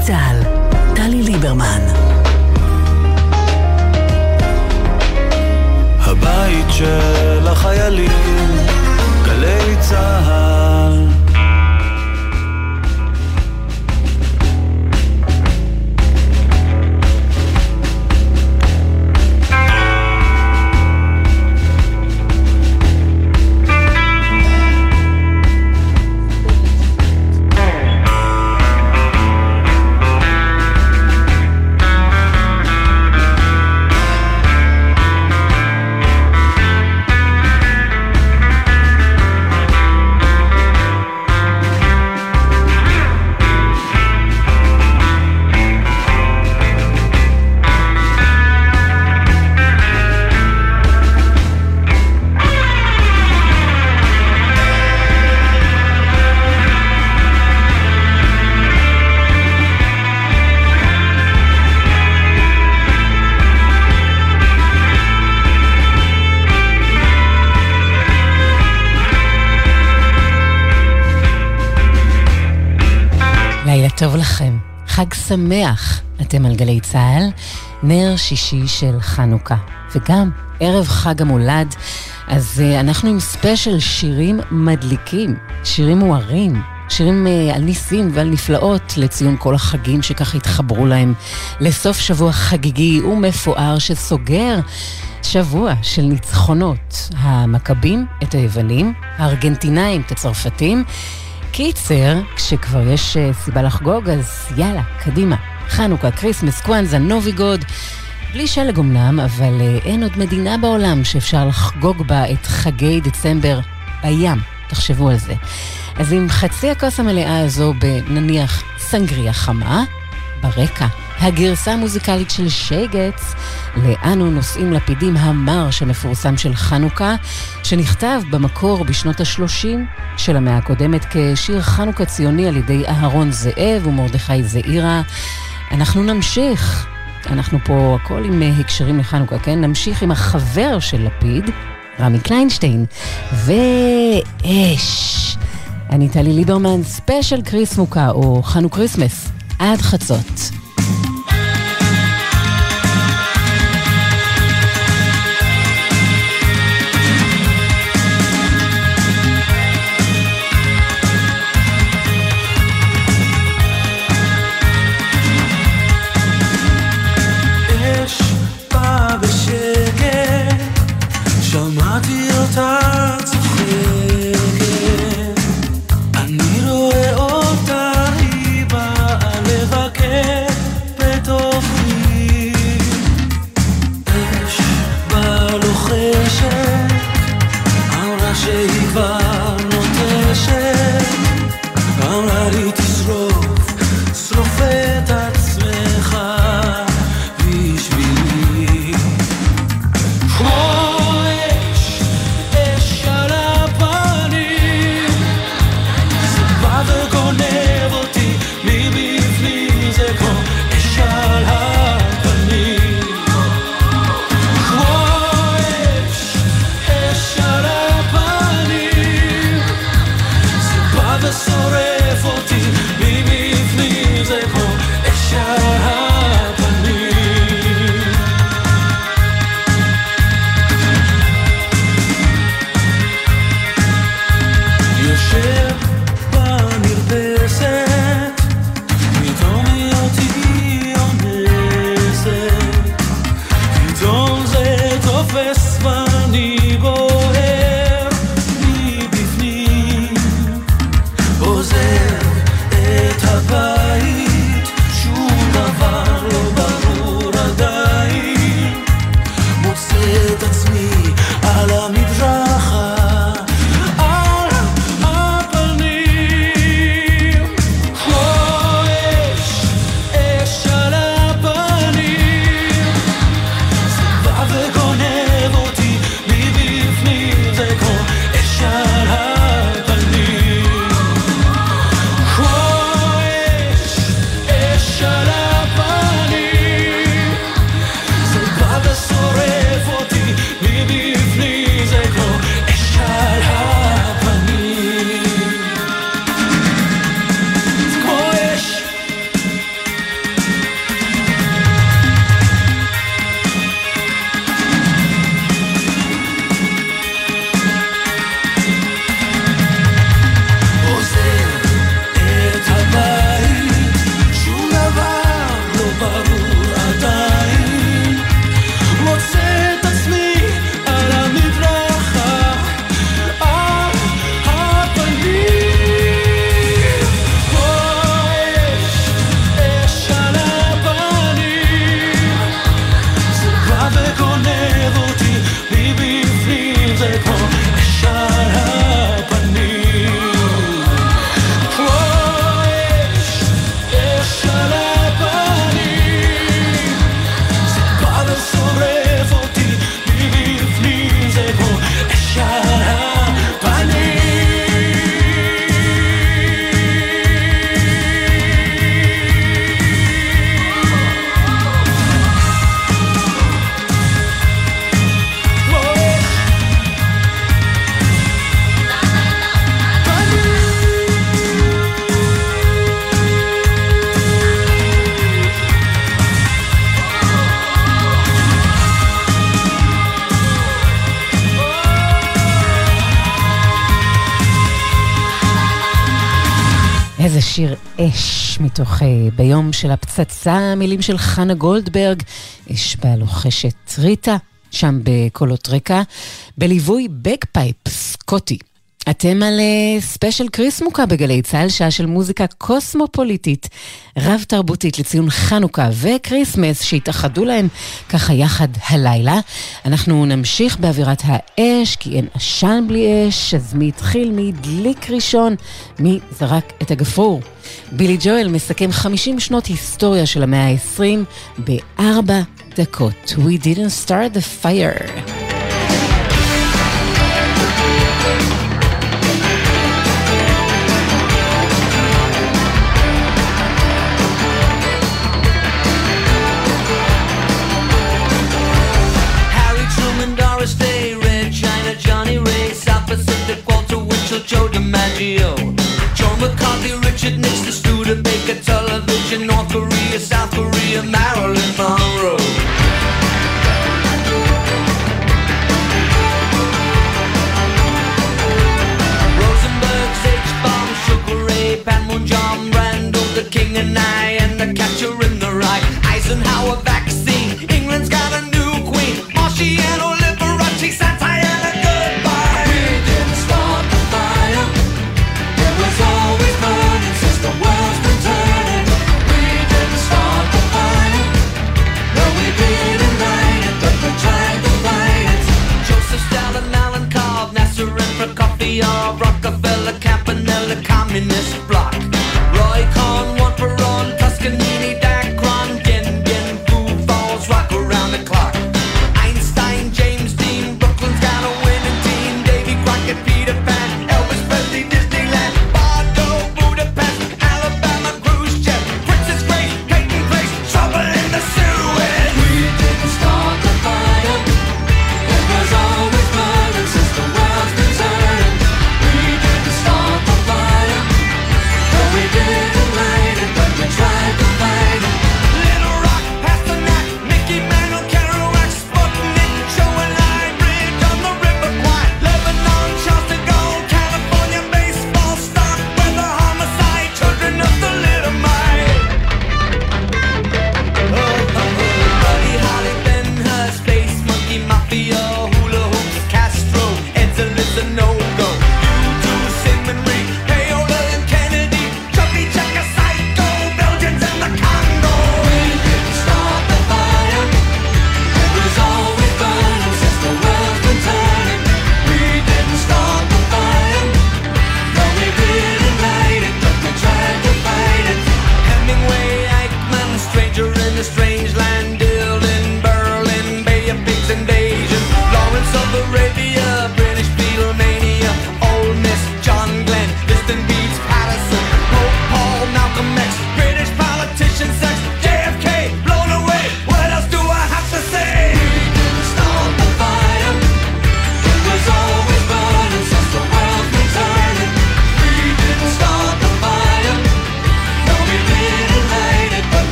צה"ל, טלי ליברמן. הבית של החיילים, גלי צה"ל טוב לכם, חג שמח. אתם על גלי צה"ל, נר שישי של חנוכה, וגם ערב חג המולד, אז uh, אנחנו עם ספיישל שירים מדליקים, שירים מוארים, שירים uh, על ניסים ועל נפלאות לציון כל החגים שככה התחברו להם לסוף שבוע חגיגי ומפואר שסוגר שבוע של ניצחונות. המכבים את היוונים, הארגנטינאים את הצרפתים. קיצר, כשכבר יש uh, סיבה לחגוג, אז יאללה, קדימה. חנוכה, כריסמס, קוואנזה, נוביגוד. בלי שלג אמנם, אבל uh, אין עוד מדינה בעולם שאפשר לחגוג בה את חגי דצמבר בים. תחשבו על זה. אז עם חצי הכוס המלאה הזו בנניח סנגריה חמה, ברקע הגרסה המוזיקלית של שייגץ, לאנו נושאים לפידים המר שמפורסם של חנוכה, שנכתב במקור בשנות ה-30 של המאה הקודמת כשיר חנוכה ציוני על ידי אהרון זאב ומרדכי זעירה. אנחנו נמשיך, אנחנו פה הכל עם הקשרים לחנוכה, כן? נמשיך עם החבר של לפיד, רמי קליינשטיין, ואש. אני טלי ליברמן, ספיישל קריסמוקה או חנוכריסמס, עד חצות. מתוך uh, ביום של הפצצה, מילים של חנה גולדברג, אש בה לוחשת ריטה, שם בקולות רקע, בליווי bagpipe סקוטי. אתם על ספיישל קריסמוקה בגלי צה"ל, שעה של מוזיקה קוסמופוליטית, רב-תרבותית לציון חנוכה וכריסמס שהתאחדו להם ככה יחד הלילה. אנחנו נמשיך באווירת האש, כי אין עשן בלי אש, אז מי התחיל? מי הדליק ראשון? מי זרק את הגפרור? בילי ג'ואל מסכם 50 שנות היסטוריה של המאה ה-20 בארבע דקות. We didn't start the fire.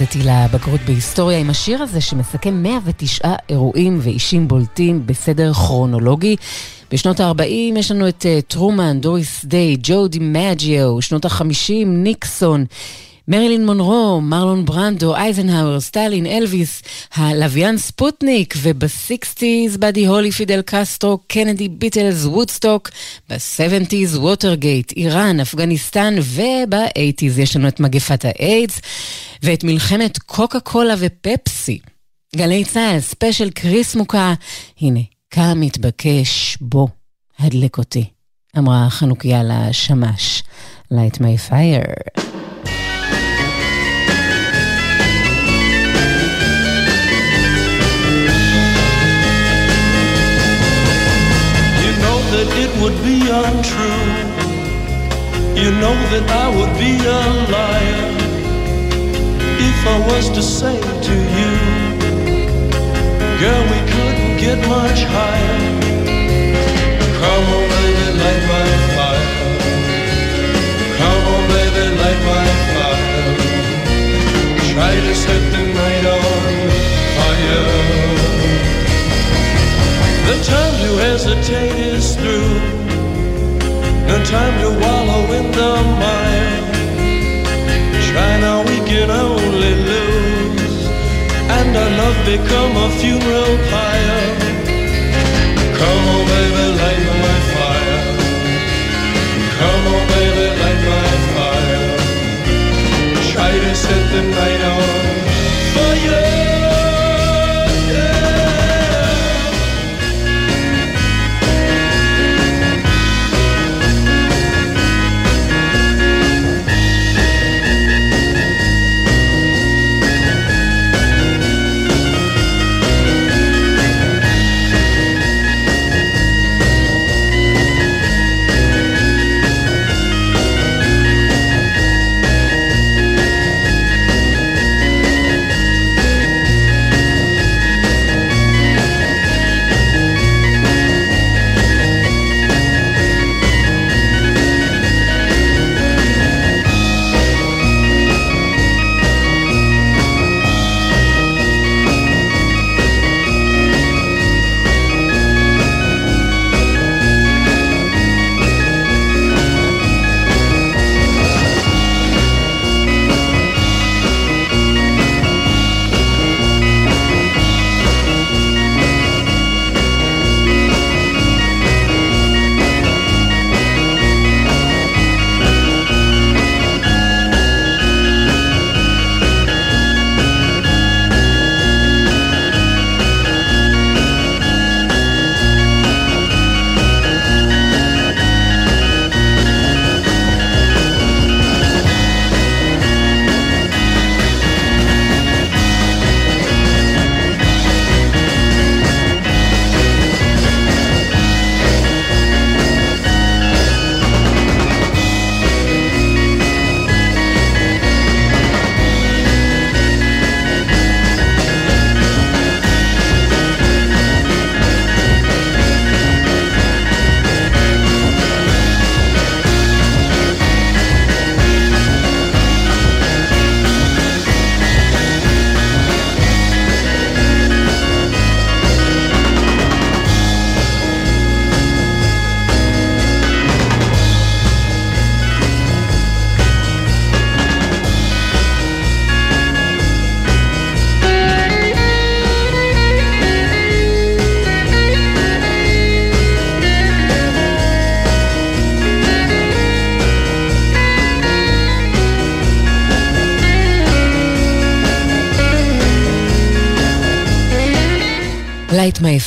למדתי לבגרות בהיסטוריה עם השיר הזה שמסכם 109 אירועים ואישים בולטים בסדר כרונולוגי. בשנות ה-40 יש לנו את טרומן, דוריס דיי, ג'ו דימג'יו, שנות ה-50 ניקסון. מרילין מונרו, מרלון ברנדו, אייזנהאואר, סטלין, אלוויס, הלוויין ספוטניק, וב sixties באדי הולי, פידל קסטרו, קנדי, ביטלס, וודסטוק, ב seventies, ווטרגייט, איראן, אפגניסטן, וב eighties יש לנו את מגפת האיידס, ואת מלחמת קוקה קולה ופפסי. גלי צה"ל, ספיישל קריס מוקה, הנה, כמתבקש, בוא, הדלק אותי, אמרה חנוכיה לשמש. Light my fire. You know that I would be a liar if I was to say to you, Girl, we couldn't get much higher. Come on, baby, light my fire. Come on, baby, light my fire. Try to set the time to wallow in the mire. Now, we can only lose. And our love become a funeral pyre. Come on, baby,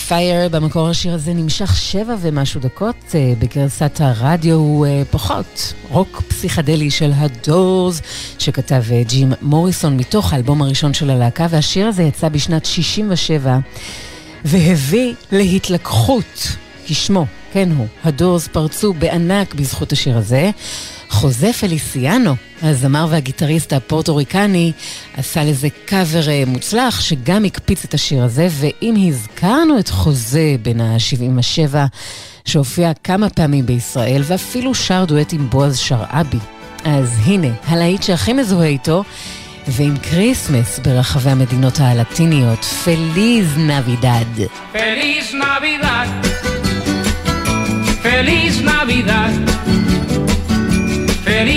Fire, במקור השיר הזה נמשך שבע ומשהו דקות, אה, בגרסת הרדיו הוא אה, פחות רוק פסיכדלי של הדורס, שכתב אה, ג'ים מוריסון מתוך האלבום הראשון של הלהקה, והשיר הזה יצא בשנת 67 והביא להתלקחות, כשמו, כן הוא, הדורס פרצו בענק בזכות השיר הזה. חוזה פליסיאנו, הזמר והגיטריסט הפורטוריקני, עשה לזה קאבר אה, מוצלח, שגם הקפיץ את השיר הזה, ואם הזכרנו את חוזה בן ה-77, שהופיע כמה פעמים בישראל, ואפילו שר דואט עם בועז שרעבי, אז הנה, הלהיט שהכי מזוהה איתו, ועם כריסמס ברחבי המדינות הלטיניות, Feliz Navidad. Feliz Navidad. Feliz Navidad.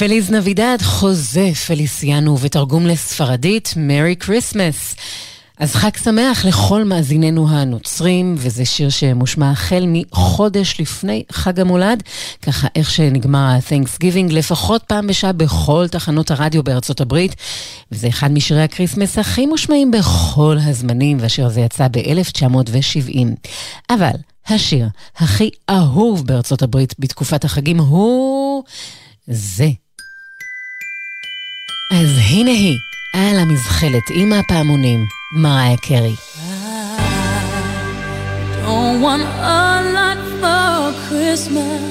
Feliz Navidad, חוזה פליסיאנו, ותרגום לספרדית, Merry Christmas. אז חג שמח לכל מאזיננו הנוצרים, וזה שיר שמושמע החל מחודש לפני חג המולד, ככה איך שנגמר ה-Thanksgiving, לפחות פעם בשעה בכל תחנות הרדיו בארצות הברית, וזה אחד משירי הקריסמס הכי מושמעים בכל הזמנים, והשיר הזה יצא ב-1970. אבל השיר הכי אהוב בארצות הברית בתקופת החגים הוא... זה אז הנה היא, על המזחלת עם הפעמונים, מריה קרי. Don't want a lot for Christmas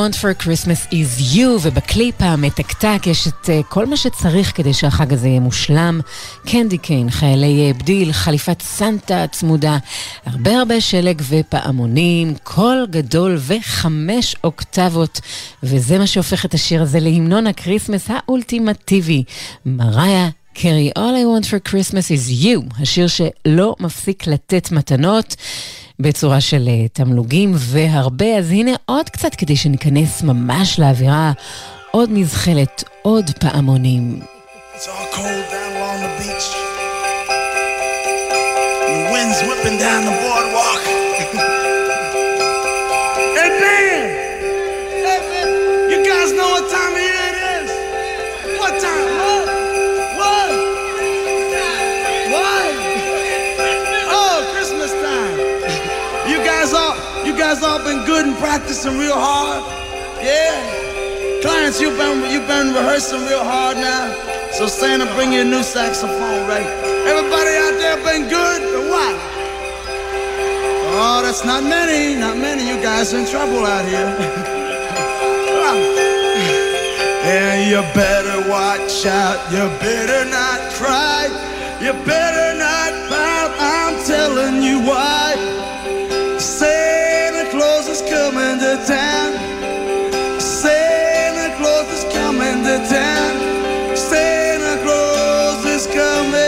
want for Christmas is you, ובקליפ המתקתק יש את uh, כל מה שצריך כדי שהחג הזה יהיה מושלם. candy cane, חיילי אה, בדיל, חליפת סנטה צמודה, הרבה הרבה שלג ופעמונים, קול גדול וחמש אוקטבות, וזה מה שהופך את השיר הזה להמנון הקריסמס האולטימטיבי. מריה קרי, All I want for Christmas is you, השיר שלא מפסיק לתת מתנות. בצורה של אה, תמלוגים והרבה, אז הנה עוד קצת כדי שניכנס ממש לאווירה עוד מזחלת, עוד פעמונים. It's down the board. guys all been good and practicing real hard? Yeah. Clients, you've been you've been rehearsing real hard now. So Santa, bring your new saxophone, right? Everybody out there been good or what? Oh, that's not many, not many. You guys in trouble out here. and you better watch out. You better not cry. You better not bow. I'm telling you why. come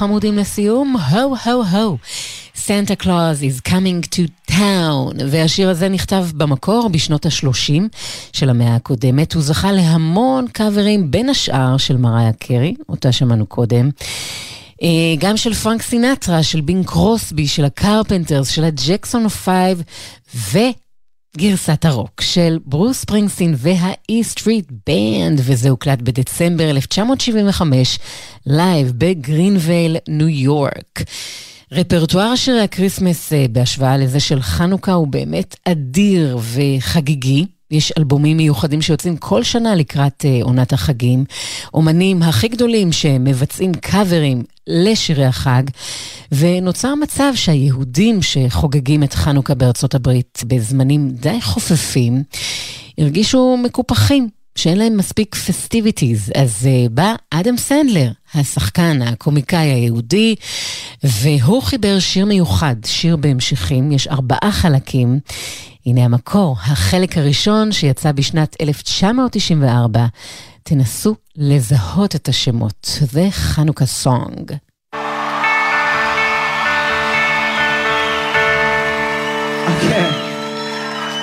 חמודים לסיום, הו הו הו. Santa Claus is coming to town, והשיר הזה נכתב במקור בשנות ה-30 של המאה הקודמת. הוא זכה להמון קאברים, בין השאר של מריה קרי, אותה שמענו קודם. אה, גם של פרנק סינטרה, של בינג קרוסבי, של הקרפנטרס, של הג'קסון פייב, ו... וגרסת הרוק של ברוס ספרינגסטין Street Band, וזה הוקלט בדצמבר 1975, לייב בגרינווייל, ניו יורק. רפרטואר שירי ה Christmas אה, בהשוואה לזה של חנוכה הוא באמת אדיר וחגיגי. יש אלבומים מיוחדים שיוצאים כל שנה לקראת אה, עונת החגים. אומנים הכי גדולים שמבצעים קאברים לשירי החג, ונוצר מצב שהיהודים שחוגגים את חנוכה בארצות הברית בזמנים די חופפים, הרגישו מקופחים. שאין להם מספיק פסטיביטיז, אז uh, בא אדם סנדלר, השחקן, הקומיקאי היהודי, והוא חיבר שיר מיוחד, שיר בהמשכים, יש ארבעה חלקים. הנה המקור, החלק הראשון שיצא בשנת 1994. תנסו לזהות את השמות, זה חנוכה סונג. Okay.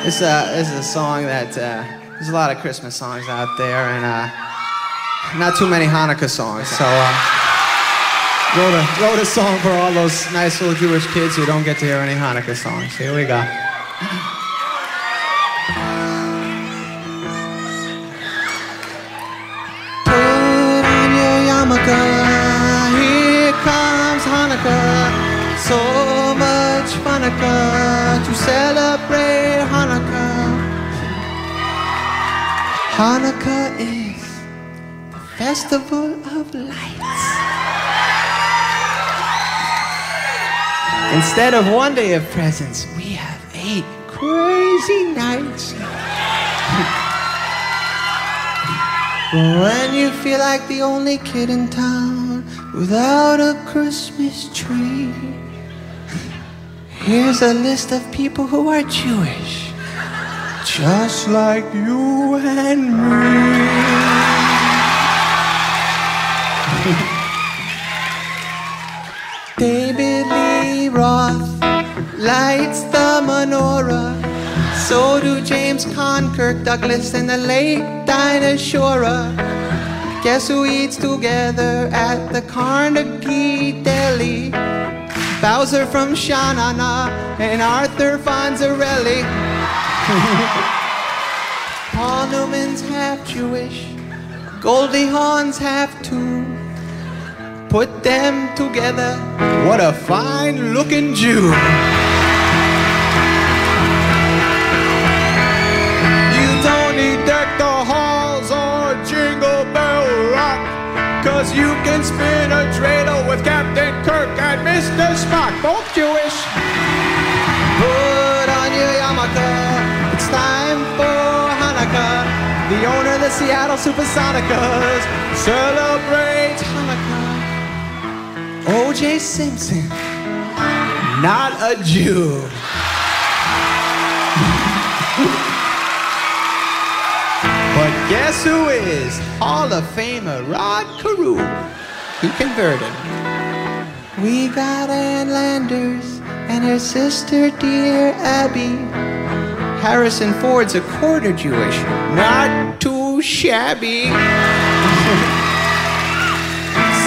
This, uh, this is a song that uh, there's a lot of Christmas songs out there, and uh, not too many Hanukkah songs. So uh, wrote a wrote a song for all those nice little Jewish kids who don't get to hear any Hanukkah songs. Here we go. Hanukkah. So much Hanukkah to celebrate Hanukkah. Hanukkah is the festival of lights. Instead of one day of presents, we have eight crazy nights. When you feel like the only kid in town without a Christmas tree, here's a list of people who are Jewish, just like you and me. David Lee Roth lights the menorah. So do James Conn, Kirk Douglas, and the late Dinah Shora. Guess who eats together at the Carnegie Deli? Bowser from Shanana and Arthur Fonzarelli. Paul Newman's half Jewish, Goldie Hawn's half too. Put them together, what a fine looking Jew. You don't need deck the halls you can spin a dreidel with Captain Kirk and Mr. Spock, both Jewish. Put on your yarmulke, it's time for Hanukkah. The owner of the Seattle Supersonicas celebrates Hanukkah. O.J. Simpson, not a Jew. But guess who is Hall of Famer Rod Carew? He converted. We got Ann Landers and her sister, dear Abby. Harrison Ford's a quarter Jewish, not too shabby.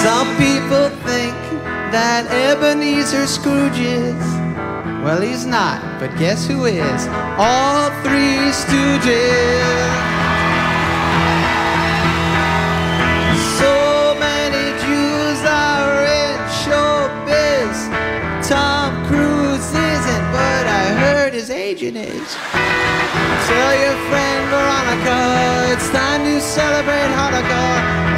Some people think that Ebenezer Scrooge is. Well, he's not, but guess who is? All three stooges. Agent is. Tell your friend Veronica it's time to celebrate Hanukkah.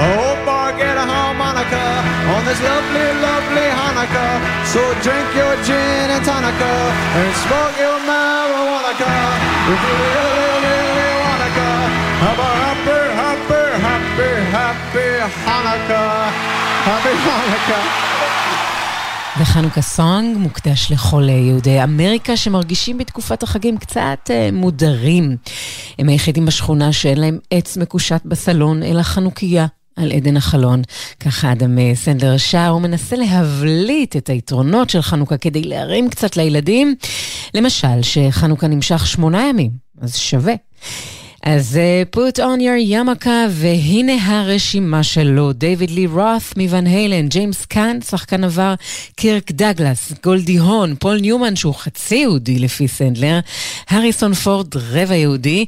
Oh, bar, get a harmonica on this lovely, lovely Hanukkah. So drink your gin and tonica and smoke your marijuana. Happy, happy, happy, happy Hanukkah. Happy Hanukkah. וחנוכה סונג מוקדש לכל יהודי אמריקה שמרגישים בתקופת החגים קצת אה, מודרים. הם היחידים בשכונה שאין להם עץ מקושט בסלון, אלא חנוכיה. על עדן החלון. ככה אדם אה, סנדלר שר, הוא מנסה להבליט את היתרונות של חנוכה כדי להרים קצת לילדים. למשל, שחנוכה נמשך שמונה ימים, אז שווה. אז uh, put on your yarmulke, והנה הרשימה שלו, דייוויד לי רות מוון היילן, ג'יימס קאן, שחקן עבר, קירק דגלס, גולדי הון, פול ניומן, שהוא חצי יהודי לפי סנדלר, הריסון פורד, רבע יהודי.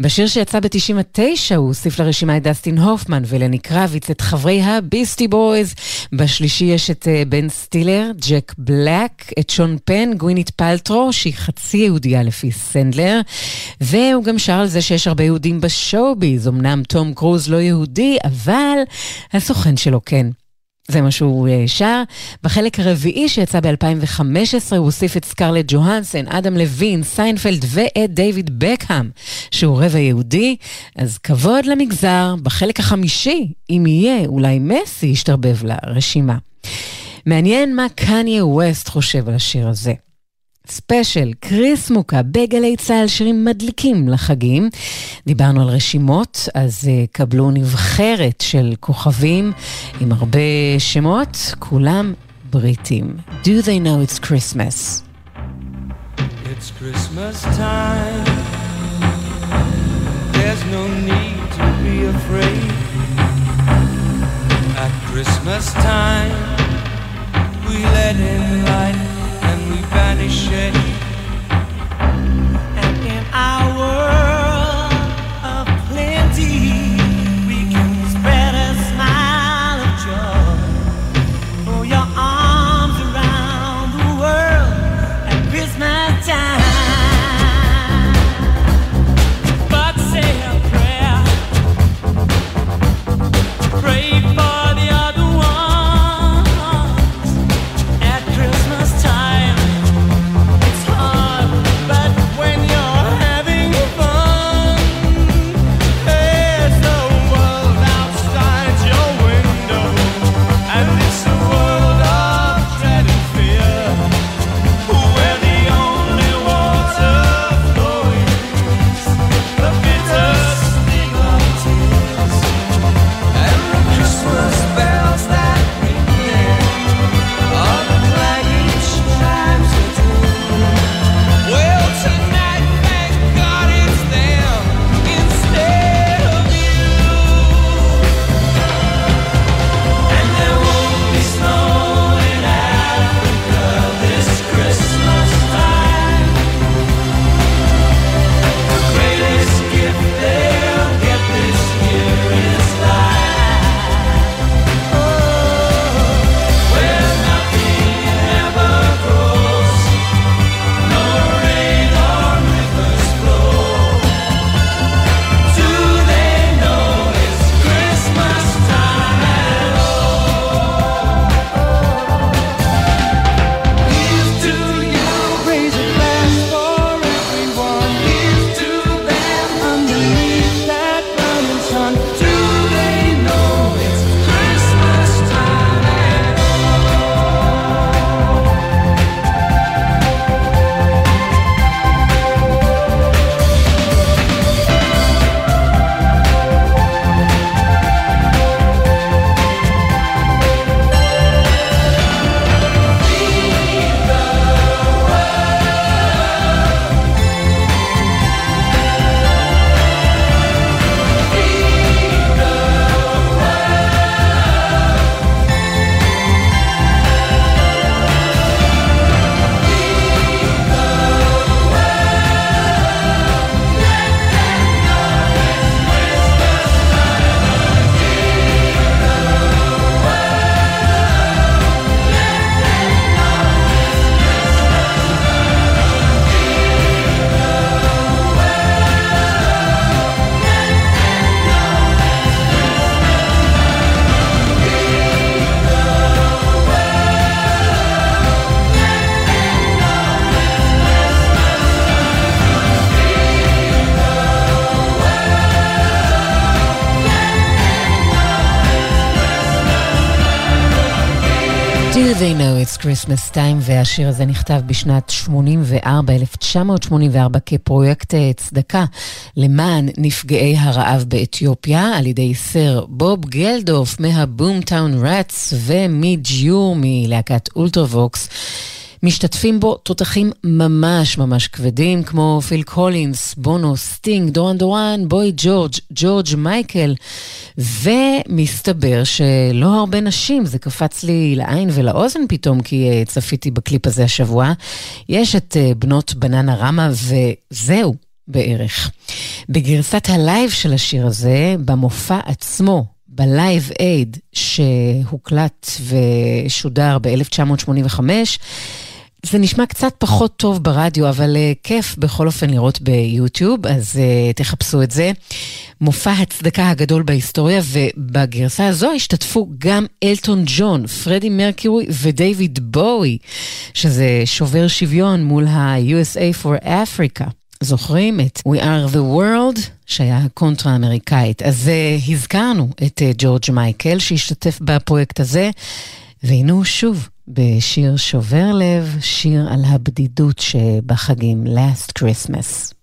בשיר שיצא ב-99 הוא הוסיף לרשימה את דסטין הופמן ולני קרביץ, את חברי הביסטי בויז. בשלישי יש את uh, בן סטילר, ג'ק בלק, את שון פן, גווינית פלטרו, שהיא חצי יהודייה לפי סנדלר, והוא גם שר על זה שיש הרבה יהודים ב show-biz, אמנם תום קרוז לא יהודי, אבל הסוכן שלו כן. זה מה שהוא אה, שר. בחלק הרביעי שיצא ב-2015 הוא הוסיף את סקרלט ג'והנסן, אדם לוין, סיינפלד ואת דיוויד בקהאם, שהוא רבע יהודי. אז כבוד למגזר, בחלק החמישי, אם יהיה, אולי מסי ישתרבב לרשימה. מעניין מה קניה ווסט חושב על השיר הזה. ספיישל, קריס מוקה בגלי צה"ל, שירים מדליקים לחגים. דיברנו על רשימות, אז uh, קבלו נבחרת של כוכבים עם הרבה שמות, כולם בריטים. Do they know it's Christmas? It's Christmas time. There's no need to be afraid. At Christmas time, we let in light we banish it. Christmas Time, והשיר הזה נכתב בשנת 84, 1984, כפרויקט אה, צדקה למען נפגעי הרעב באתיופיה, על ידי סר בוב גלדוף מהבומטאון ראטס ומידג' יור מלהקת אולטרווקס. משתתפים בו תותחים ממש ממש כבדים, כמו פיל קולינס, בונו, סטינג, דורן דורן, בוי ג'ורג', ג'ורג' מייקל, ומסתבר שלא הרבה נשים, זה קפץ לי לעין ולאוזן פתאום, כי uh, צפיתי בקליפ הזה השבוע. יש את uh, בנות בננה רמה, וזהו. בערך. בגרסת הלייב של השיר הזה, במופע עצמו, בלייב אייד שהוקלט ושודר ב-1985, זה נשמע קצת פחות טוב ברדיו, אבל uh, כיף בכל אופן לראות ביוטיוב, אז uh, תחפשו את זה. מופע הצדקה הגדול בהיסטוריה, ובגרסה הזו השתתפו גם אלטון ג'ון, פרדי מרקיורי ודייוויד בואי, שזה שובר שוויון מול ה-USA for Africa. זוכרים את We are the world, שהיה הקונטרה האמריקאית. אז uh, הזכרנו את uh, ג'ורג' מייקל שהשתתף בפרויקט הזה, והנה הוא שוב בשיר שובר לב, שיר על הבדידות שבחגים, Last Christmas.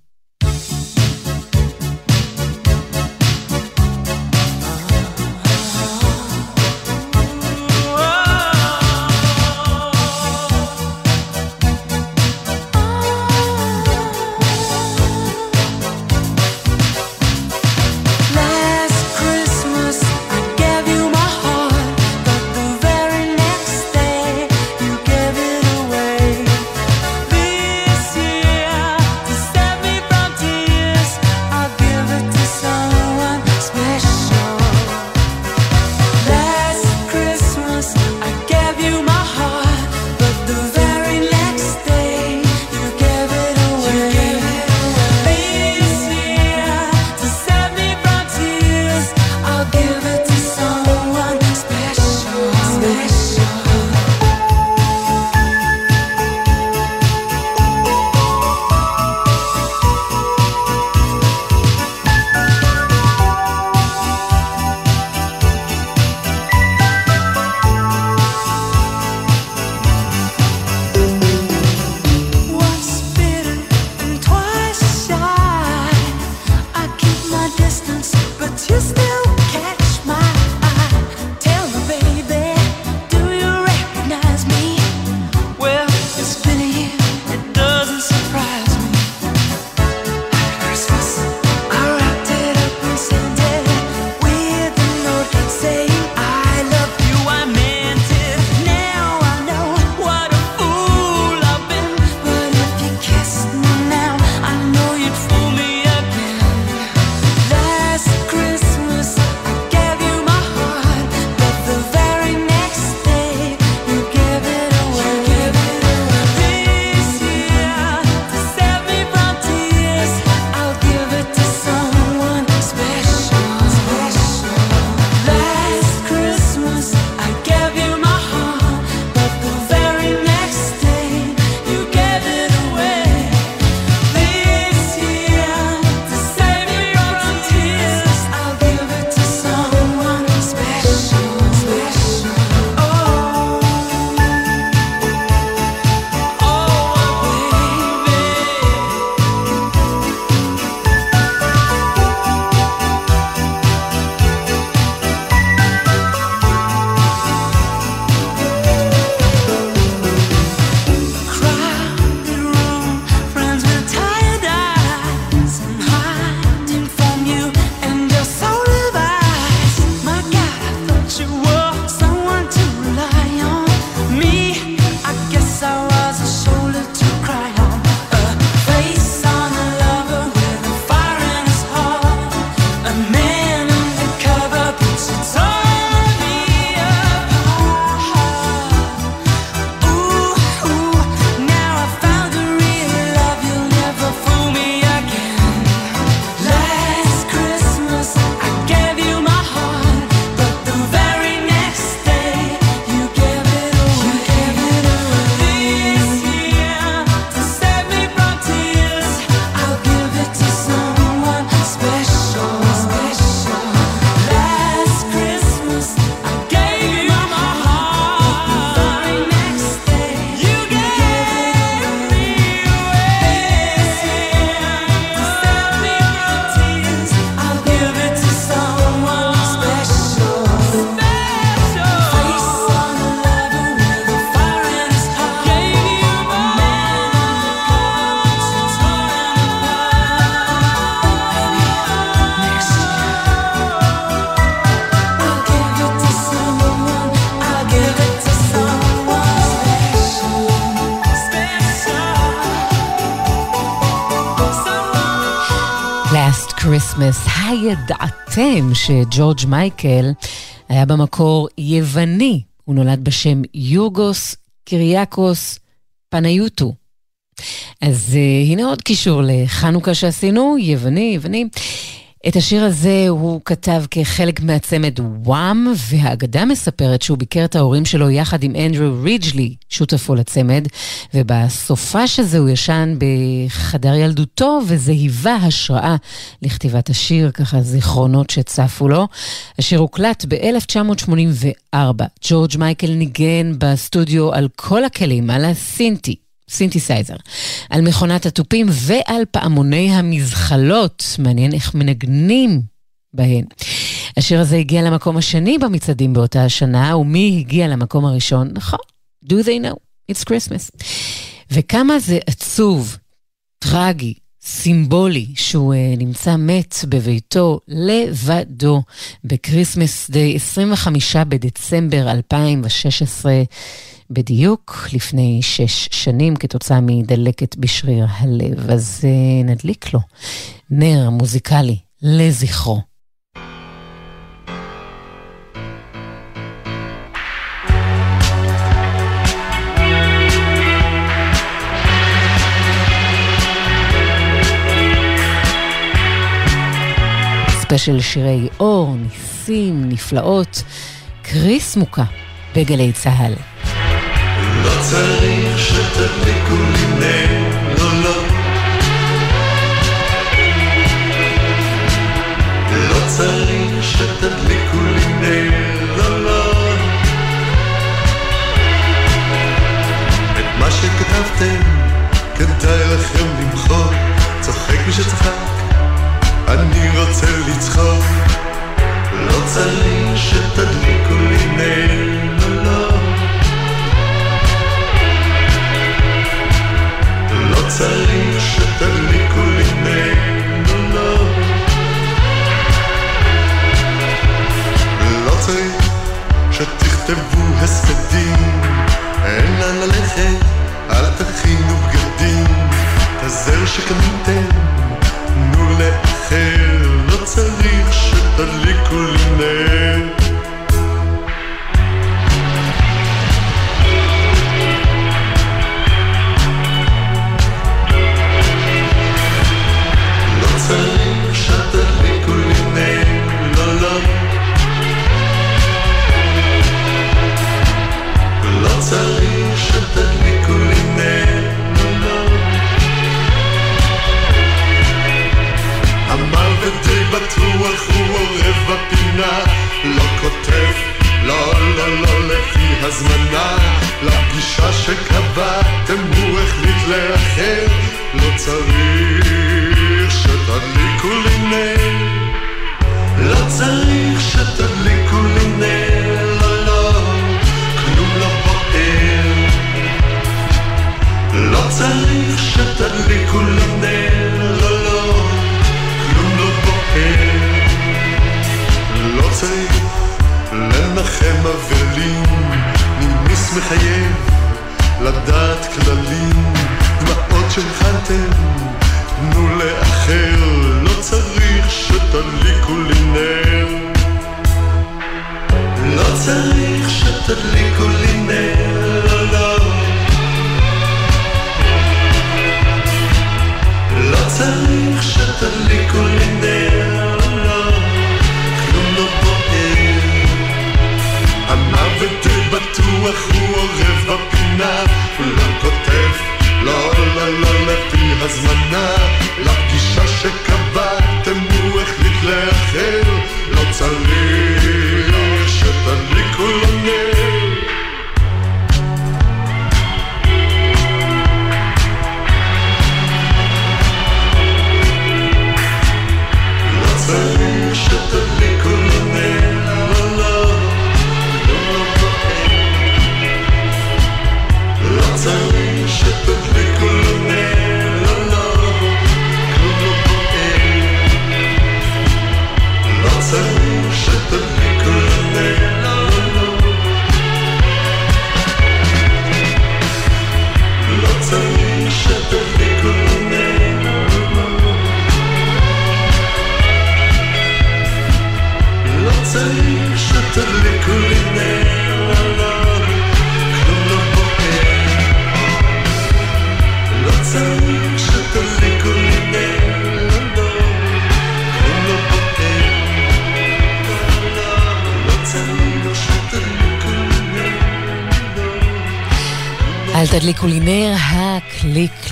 שג'ורג' מייקל היה במקור יווני. הוא נולד בשם יורגוס קיריאקוס פניוטו. אז uh, הנה עוד קישור לחנוכה שעשינו, יווני, יווני. את השיר הזה הוא כתב כחלק מהצמד וואם, והאגדה מספרת שהוא ביקר את ההורים שלו יחד עם אנדרו ריג'לי, שותפו לצמד, ובסופש הזה הוא ישן בחדר ילדותו, וזה היווה השראה לכתיבת השיר, ככה זיכרונות שצפו לו. השיר הוקלט ב-1984. ג'ורג' מייקל ניגן בסטודיו על כל הכלים, על הסינטי. סינתסייזר, על מכונת התופים ועל פעמוני המזחלות. מעניין איך מנגנים בהן. השיר הזה הגיע למקום השני במצעדים באותה השנה, ומי הגיע למקום הראשון? נכון, do they know, it's Christmas. וכמה זה עצוב, טרגי, סימבולי, שהוא uh, נמצא מת בביתו לבדו ב Christmas Day 25 בדצמבר 2016. בדיוק לפני שש שנים כתוצאה מדלקת בשריר הלב. אז uh, נדליק לו נר מוזיקלי לזכרו. ספיישל שירי אור, ניסים, נפלאות, קריס מוכה בגלי צה"ל. צריך שתדליקו לי נר, לא, לא. לא צריך שתדליקו לי נר, לא. את מה שכתבתם, כדאי לכם למחוק. צוחק מי שצחק, אני רוצה לצחוק. לא צריך שתדליקו לי נר, שתדליקו לא. צריך הזר שקניתם, תנו לאחר, לא צריך שתדליקו לי נר.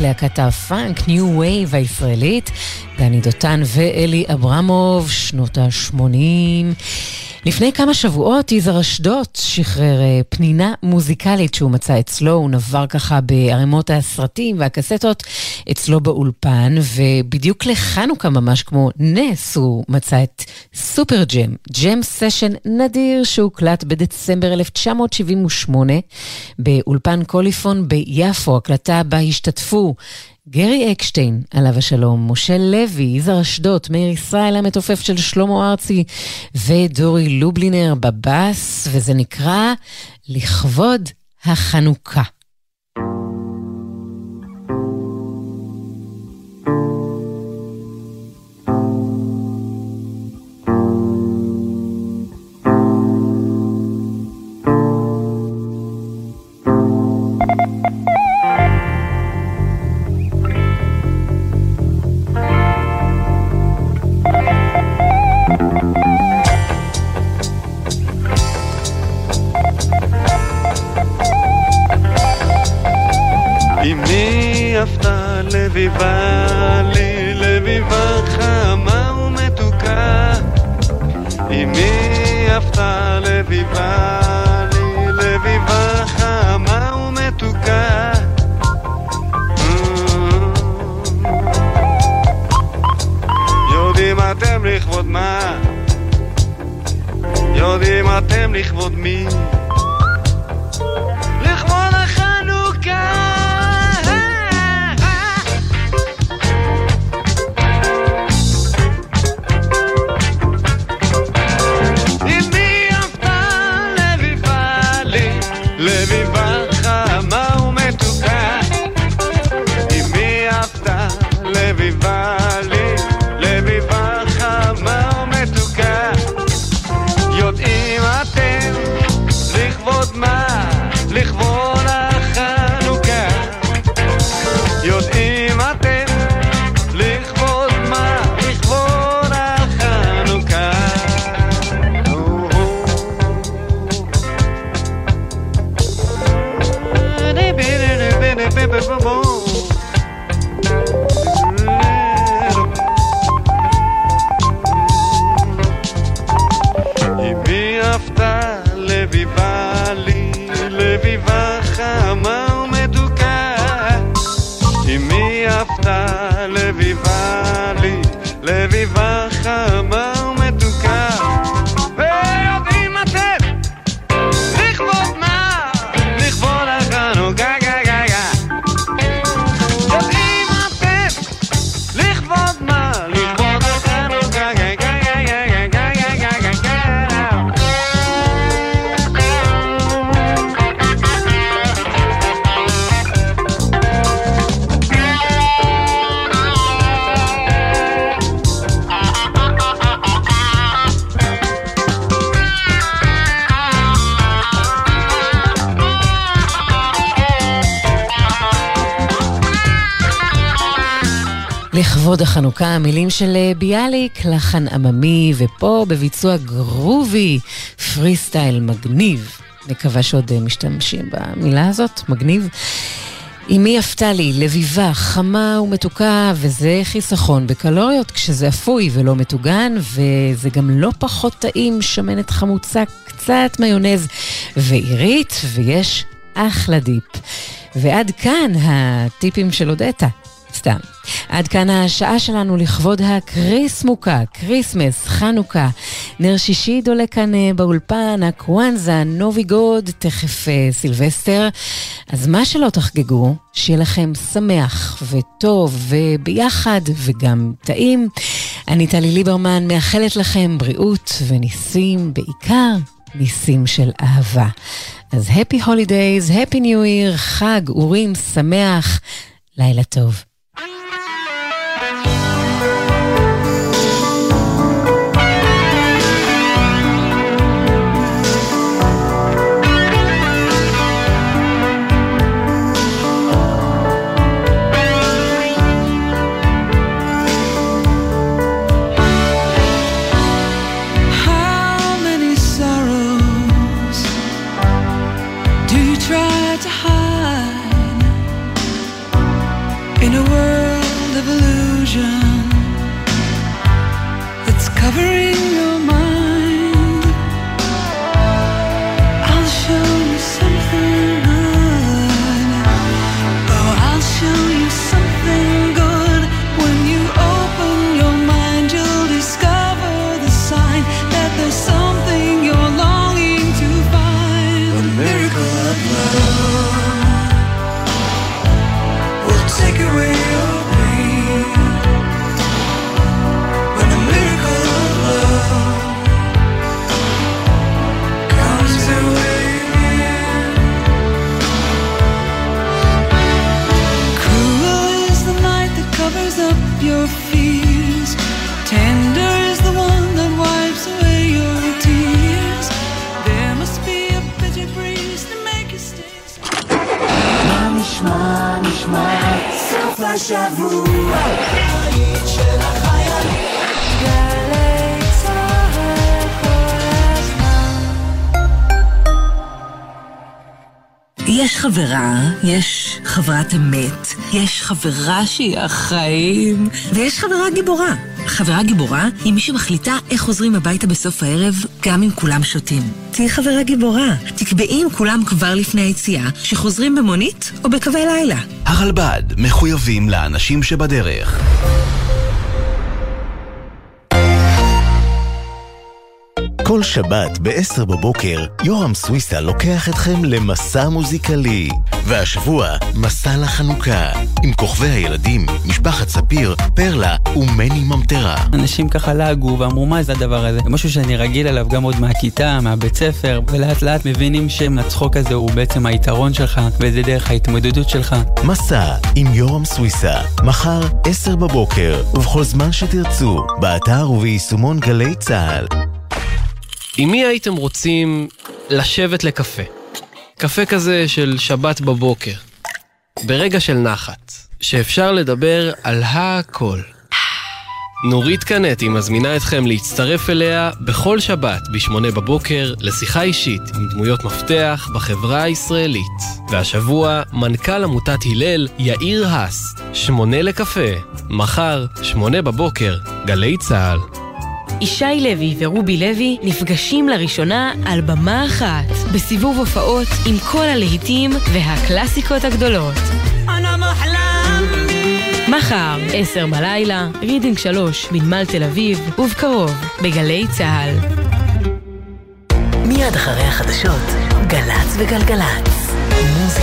להקת הפאנק, new wave הישראלית, דני דותן ואלי אברמוב, שנות ה-80. לפני כמה שבועות יזהר אשדוד שחרר אה, פנינה מוזיקלית שהוא מצא אצלו, הוא נבר ככה בערימות הסרטים והקסטות אצלו באולפן, ובדיוק לחנוכה ממש כמו נס הוא מצא את סופר ג'ם, jam session נדיר שהוקלט בדצמבר 1978 באולפן קוליפון ביפו, הקלטה בה השתתפו גרי אקשטיין, עליו השלום, משה לוי, יזהר אשדוד, מאיר ישראל המתופף של שלמה ארצי ודורי לובלינר בבאס, וזה נקרא לכבוד החנוכה. לכבוד החנוכה, המילים של אה, ביאליק, לחן עממי, ופה בביצוע groovy, freestyle מגניב. מקווה שעוד אה, משתמשים במילה הזאת, מגניב. אמי אפתה לי, לביבה, חמה ומתוקה, וזה חיסכון בקלוריות כשזה אפוי ולא מטוגן, וזה גם לא פחות טעים, שמנת חמוצה, קצת מיונז ועירית, ויש אחלה dip. ועד כאן הטיפים של אודטה. סתם. עד כאן השעה שלנו לכבוד ה Christmukkah, Christmas, חנוכה. נר שישי דולק כאן אה, באולפן, הקוואנזה, נובי גוד, תכף אה, סילבסטר. אז מה שלא תחגגו, שיהיה לכם שמח וטוב וביחד וגם טעים. אני טלי ליברמן, מאחלת לכם בריאות וניסים, בעיקר ניסים של אהבה. אז Happy Holidays, Happy New Year, חג, אורים, שמח, לילה טוב. הזמן. יש חברה, יש חברת אמת, יש חברה שהיא החיים, ויש חברה גיבורה. חברה גיבורה היא מי שמחליטה איך חוזרים הביתה בסוף הערב, גם אם כולם שותים. תהיי חברה גיבורה. תקבעי עם כולם כבר לפני היציאה, שחוזרים במונית או בקווי לילה. הרלב"ד מחויבים לאנשים שבדרך. כל שבת ב-10 בבוקר, יורם סוויסה לוקח אתכם למסע מוזיקלי. והשבוע, מסע לחנוכה. עם כוכבי הילדים, משפחת ספיר, פרלה ומני ממטרה. אנשים ככה לעגו ואמרו מה זה הדבר הזה? זה משהו שאני רגיל אליו גם עוד מהכיתה, מהבית ספר, ולאט לאט מבינים שהצחוק הזה הוא בעצם היתרון שלך, וזה דרך ההתמודדות שלך. מסע עם יורם סוויסה, מחר 10 בבוקר, ובכל זמן שתרצו, באתר וביישומון גלי צה"ל. עם מי הייתם רוצים לשבת לקפה? קפה כזה של שבת בבוקר. ברגע של נחת, שאפשר לדבר על הכל. נורית קנטי מזמינה אתכם להצטרף אליה בכל שבת ב-8 בבוקר לשיחה אישית עם דמויות מפתח בחברה הישראלית. והשבוע, מנכ"ל עמותת הלל, יאיר האס, שמונה לקפה, מחר, שמונה בבוקר, גלי צה"ל. ישי לוי ורובי לוי נפגשים לראשונה על במה אחת, בסיבוב הופעות עם כל הלהיטים והקלאסיקות הגדולות. מחר, עשר בלילה, רידינג שלוש, בנמל תל אביב, ובקרוב, בגלי צה"ל. מיד אחרי החדשות, גל"צ וגלגלצ. מוזיקה